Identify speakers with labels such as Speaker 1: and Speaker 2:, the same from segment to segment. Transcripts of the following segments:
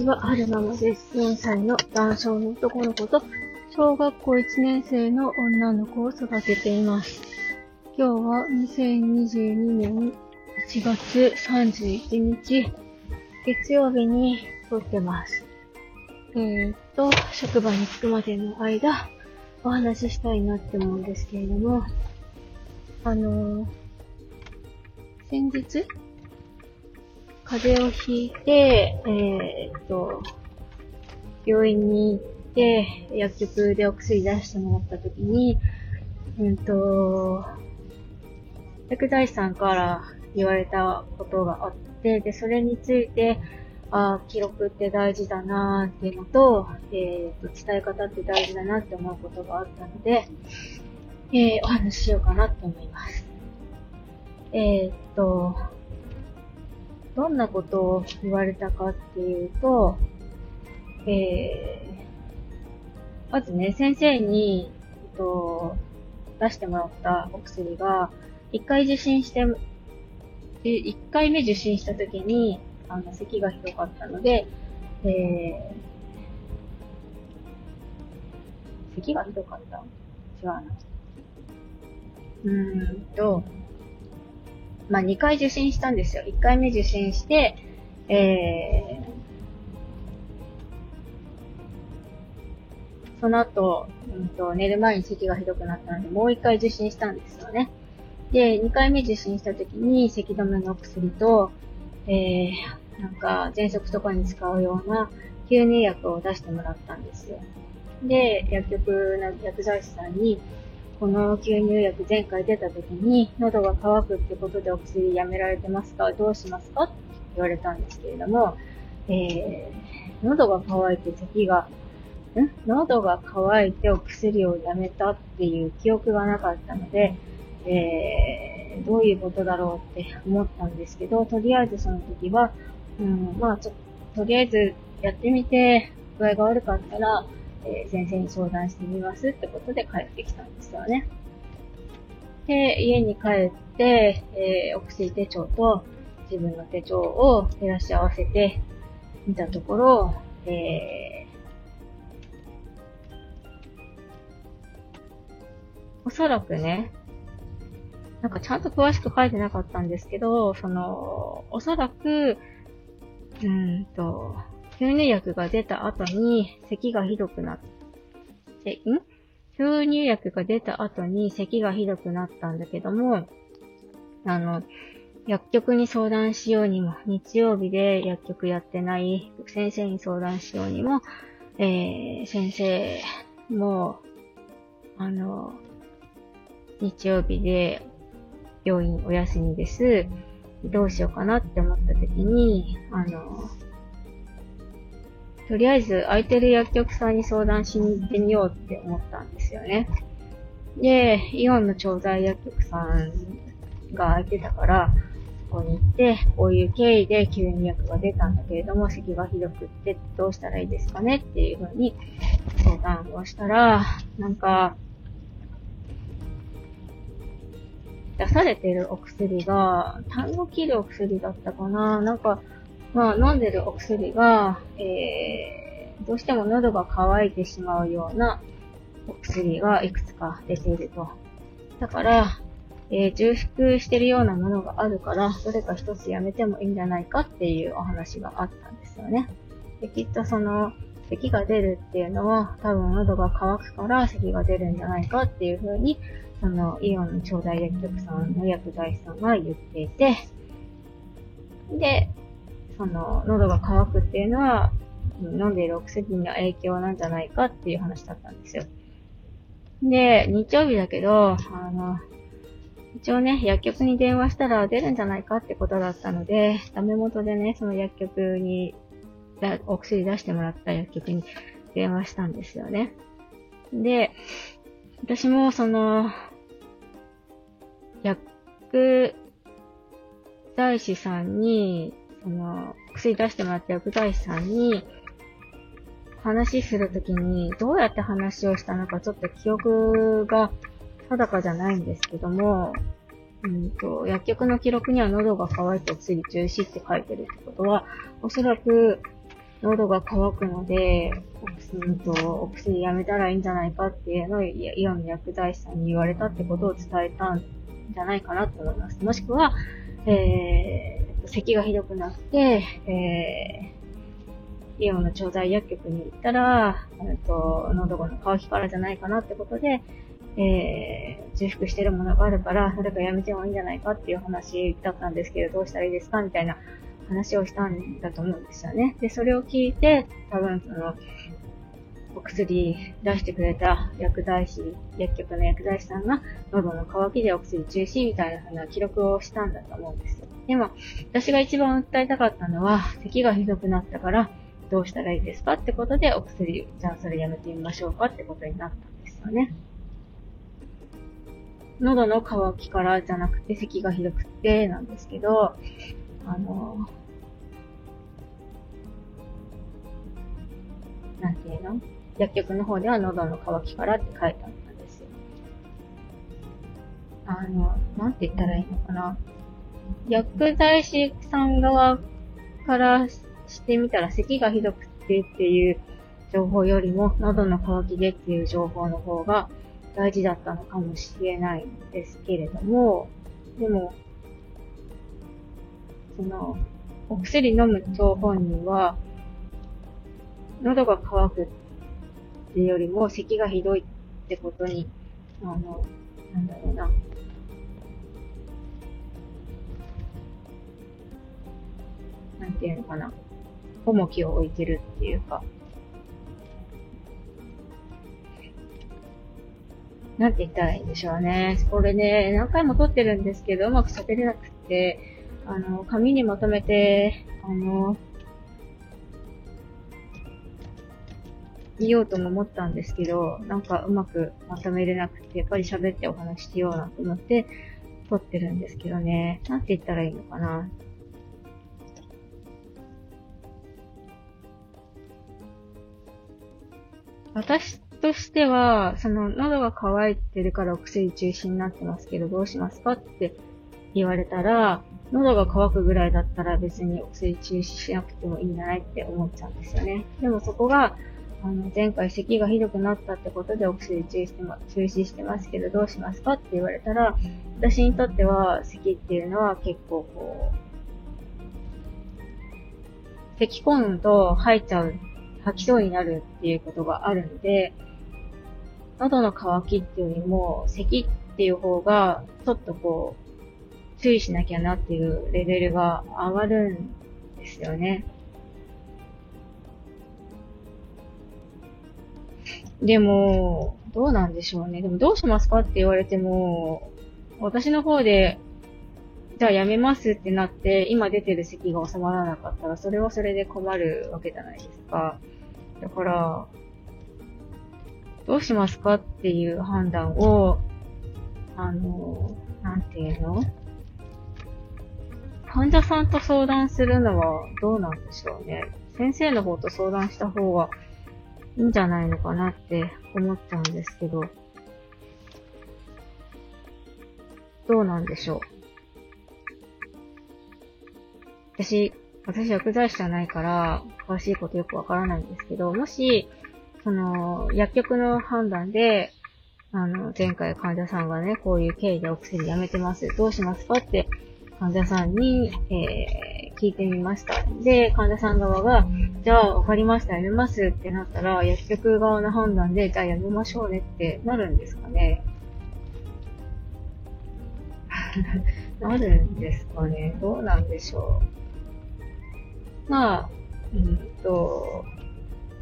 Speaker 1: 私は春ママです。4歳の男性の男の子と、小学校1年生の女の子を育てています。今日は2022年1月31日、月曜日に撮ってます。えー、っと、職場に着くまでの間、お話ししたいなって思うんですけれども、あのー、先日、風邪をひいて、えー、っと、病院に行って、薬局でお薬出してもらった時に、うんと、薬剤師さんから言われたことがあって、で、それについて、あ記録って大事だなーっていうのと、えー、と、伝え方って大事だなって思うことがあったので、えー、お話ししようかなと思います。えー、っと、どんなことを言われたかっていうと、えー、まずね、先生に、えっと、出してもらったお薬が、一回受診して、一回目受診した時に、あの、咳がひどかったので、えー、咳がひどかった？違うな。うーんと、まあ、2回受診したんですよ。1回目受診して、えー、その後、うんと、寝る前に咳がひどくなったので、もう1回受診したんですよね。で、2回目受診した時に、咳止めの薬と、えー、なんか、喘息とかに使うような吸入薬を出してもらったんですよ。で、薬局の薬剤師さんに、この吸入薬前回出た時に、喉が渇くってことでお薬やめられてますか？どうしますか？って言われたんですけれども、えー、喉が渇いて咳が、ん？喉が渇いてお薬をやめたっていう記憶がなかったので、えー、どういうことだろうって思ったんですけど、とりあえずその時は、うん、まあちょっと、とりあえずやってみて、具合が悪かったら、えー、先生に相談してみますってことで帰ってきたんですよね。で、家に帰って、えー、お薬手帳と自分の手帳を照らし合わせてみたところ、えー、おそらくね、なんかちゃんと詳しく書いてなかったんですけど、その、おそらく、うんと、吸入薬が出た後に咳がひどくなって、ん？吸入薬が出た後に咳がひどくなったんだけども、あの、薬局に相談しようにも、日曜日で薬局やってない先生に相談しようにも、えー、先生も、あの、日曜日で病院お休みです。どうしようかなって思った時に、あの、とりあえず空いてる薬局さんに相談しに行ってみようって思ったんですよね。で、イオンの調剤薬局さんが空いてたから、ここに行って、こういう経緯で吸入薬が出たんだけれども、咳がひどくってどうしたらいいですかねっていうふうに相談をしたら、なんか、出されてるお薬が、痰を切るお薬だったかななんか、まあ、飲んでるお薬が、えー、どうしても喉が渇いてしまうようなお薬がいくつか出ていると。だから、えー、重複してるようなものがあるから、どれか一つやめてもいいんじゃないかっていうお話があったんですよね。で、きっとその、咳が出るっていうのは、多分喉が渇くから咳が出るんじゃないかっていう風に、その、イオンの長大薬局さんの薬剤師さんが言っていて、で、その、喉が渇くっていうのは、飲んでいるお薬の影響なんじゃないかっていう話だったんですよ。で、日曜日だけど、あの、一応ね、薬局に電話したら出るんじゃないかってことだったので、ダメ元でね、その薬局に、お薬出してもらった薬局に電話したんですよね。で、私もその、薬剤師さんにその、薬出してもらった薬剤師さんに、話するときに、どうやって話をしたのか、ちょっと記憶が定かじゃないんですけども、うんと、薬局の記録には喉が渇いてお薬中止って書いてるってことは、おそらく、喉が渇くので、うんと、お薬やめたらいいんじゃないかっていうのをイオンの薬剤師さんに言われたってことを伝えたんじゃないかなと思います。もしくは、えー、咳がひどくなって、えー、イオンの調剤薬局に行ったら、えっと、喉の渇きからじゃないかなってことで、えー、重複してるものがあるから、それかやめてもいいんじゃないかっていう話だったんですけど、どうしたらいいですかみたいな話をしたんだと思うんですよね。で、それを聞いて、多分その、お薬出してくれた薬剤師、薬局の薬剤師さんが喉の渇きでお薬中止みたいな風な記録をしたんだと思うんです。でも、私が一番訴えたかったのは、咳がひどくなったから、どうしたらいいですかってことで、お薬、じゃあそれやめてみましょうかってことになったんですよね。喉の渇きからじゃなくて、咳がひどくてなんですけど、あの、なんていうの？薬局の方では喉の渇きからって書いてあったんですよ。あの、なんて言ったらいいのかな？薬剤師さん側からしてみたら咳がひどくてっていう情報よりも喉の渇きでっていう情報の方が大事だったのかもしれないですけれども、でも、その、お薬飲むと本人は、喉が渇くっていうよりも咳がひどいってことに、あの、なんだろうな。なんていうのかな。重きを置いてるっていうか。なんて言ったらいいんでしょうね。これね、何回も撮ってるんですけど、うまく喋れなくて、あの、紙にまとめて、あの、言おうとも思ったんですけど、なんかうまくまとめれなくて、やっぱり喋ってお話ししようなと思って撮ってるんですけどね。なんて言ったらいいのかな。私としては、その喉が渇いてるからお薬中止になってますけど、どうしますかって言われたら、喉が渇くぐらいだったら別にお薬中止しなくてもいいんじゃないって思っちゃうんですよね。でもそこが、あの、前回咳がひどくなったってことでお薬中止してま、中止してますけどどうしますかって言われたら、私にとっては咳っていうのは結構こう、咳込むと吐いちゃう、吐きそうになるっていうことがあるので、喉の渇きっていうよりも、咳っていう方が、ちょっとこう、注意しなきゃなっていうレベルが上がるんですよね。でも、どうなんでしょうね。でもどうしますかって言われても、私の方で、じゃあやめますってなって、今出てる席が収まらなかったら、それはそれで困るわけじゃないですか。だから、どうしますかっていう判断を、あの、なんていうの？患者さんと相談するのはどうなんでしょうね。先生の方と相談した方がいいんじゃないのかなって思っちゃうんですけど、どうなんでしょう？私、私薬剤師じゃないから、詳しいことよくわからないんですけど、もし、その、薬局の判断で、あの、前回患者さんがね、こういう経緯でお薬やめてます。どうしますかって患者さんに、えー、聞いてみました。で、患者さん側が、じゃあ、わかりました、やめますってなったら、薬局側の判断で、じゃあやめましょうねってなるんですかね。なるんですかね。どうなんでしょう。まあ、うんと、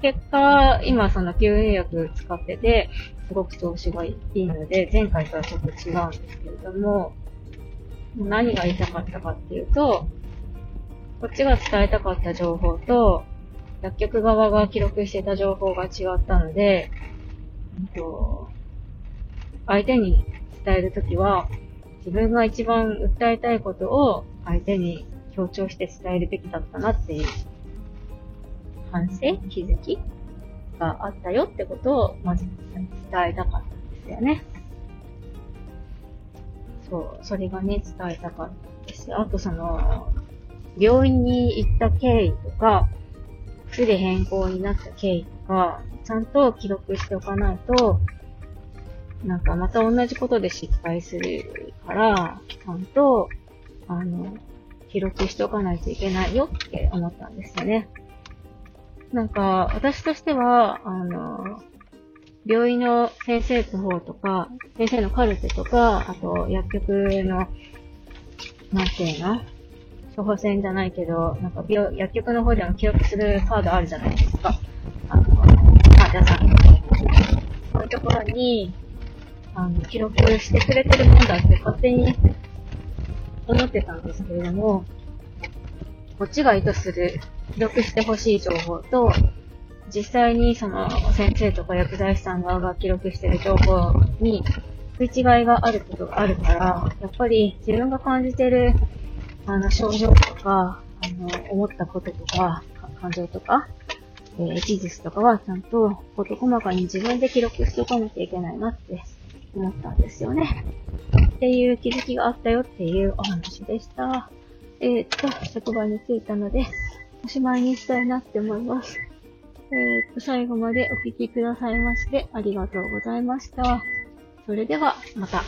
Speaker 1: 結果、今その吸引薬使ってて、すごく調子がいいので、前回とはちょっと違うんですけれども、何が言いたかったかっていうと、こっちが伝えたかった情報と、薬局側が記録してた情報が違ったので、相手に伝えるときは、自分が一番訴えたいことを相手に強調して伝えるべきだったなっていう反省気づきがあったよってことをまず伝えたかったんですよね。そう、それがね、伝えたかったです。あとその、病院に行った経緯とか、熱で変更になった経緯とか、ちゃんと記録しておかないと、なんかまた同じことで失敗するから、ちゃんと、あの、記録しておかないといけないよって思ったんですよね。なんか、私としては、あの、病院の先生の方とか、先生のカルテとか、あと薬局の、なんていうの？処方箋じゃないけど、なんか病、薬局の方でも記録するカードあるじゃないですか。あの、患者さん。そういうところに、あの、記録してくれてるもんだって勝手に思ってたんですけれども、こっちが意図する記録してほしい情報と、実際にその先生とか薬剤師さん側が記録してる情報に食い違いがあることがあるから、やっぱり自分が感じてるあの症状とか、あの、思ったこととか、感情とか、えー、事実とかはちゃんと事細かに自分で記録しておかなきゃいけないなって思ったんですよね。っていう気づきがあったよっていうお話でした。えー、っと、職場に着いたので、おしまいにしたいなって思います。えー、っと、最後までお聴きくださいましてありがとうございました。それでは、また。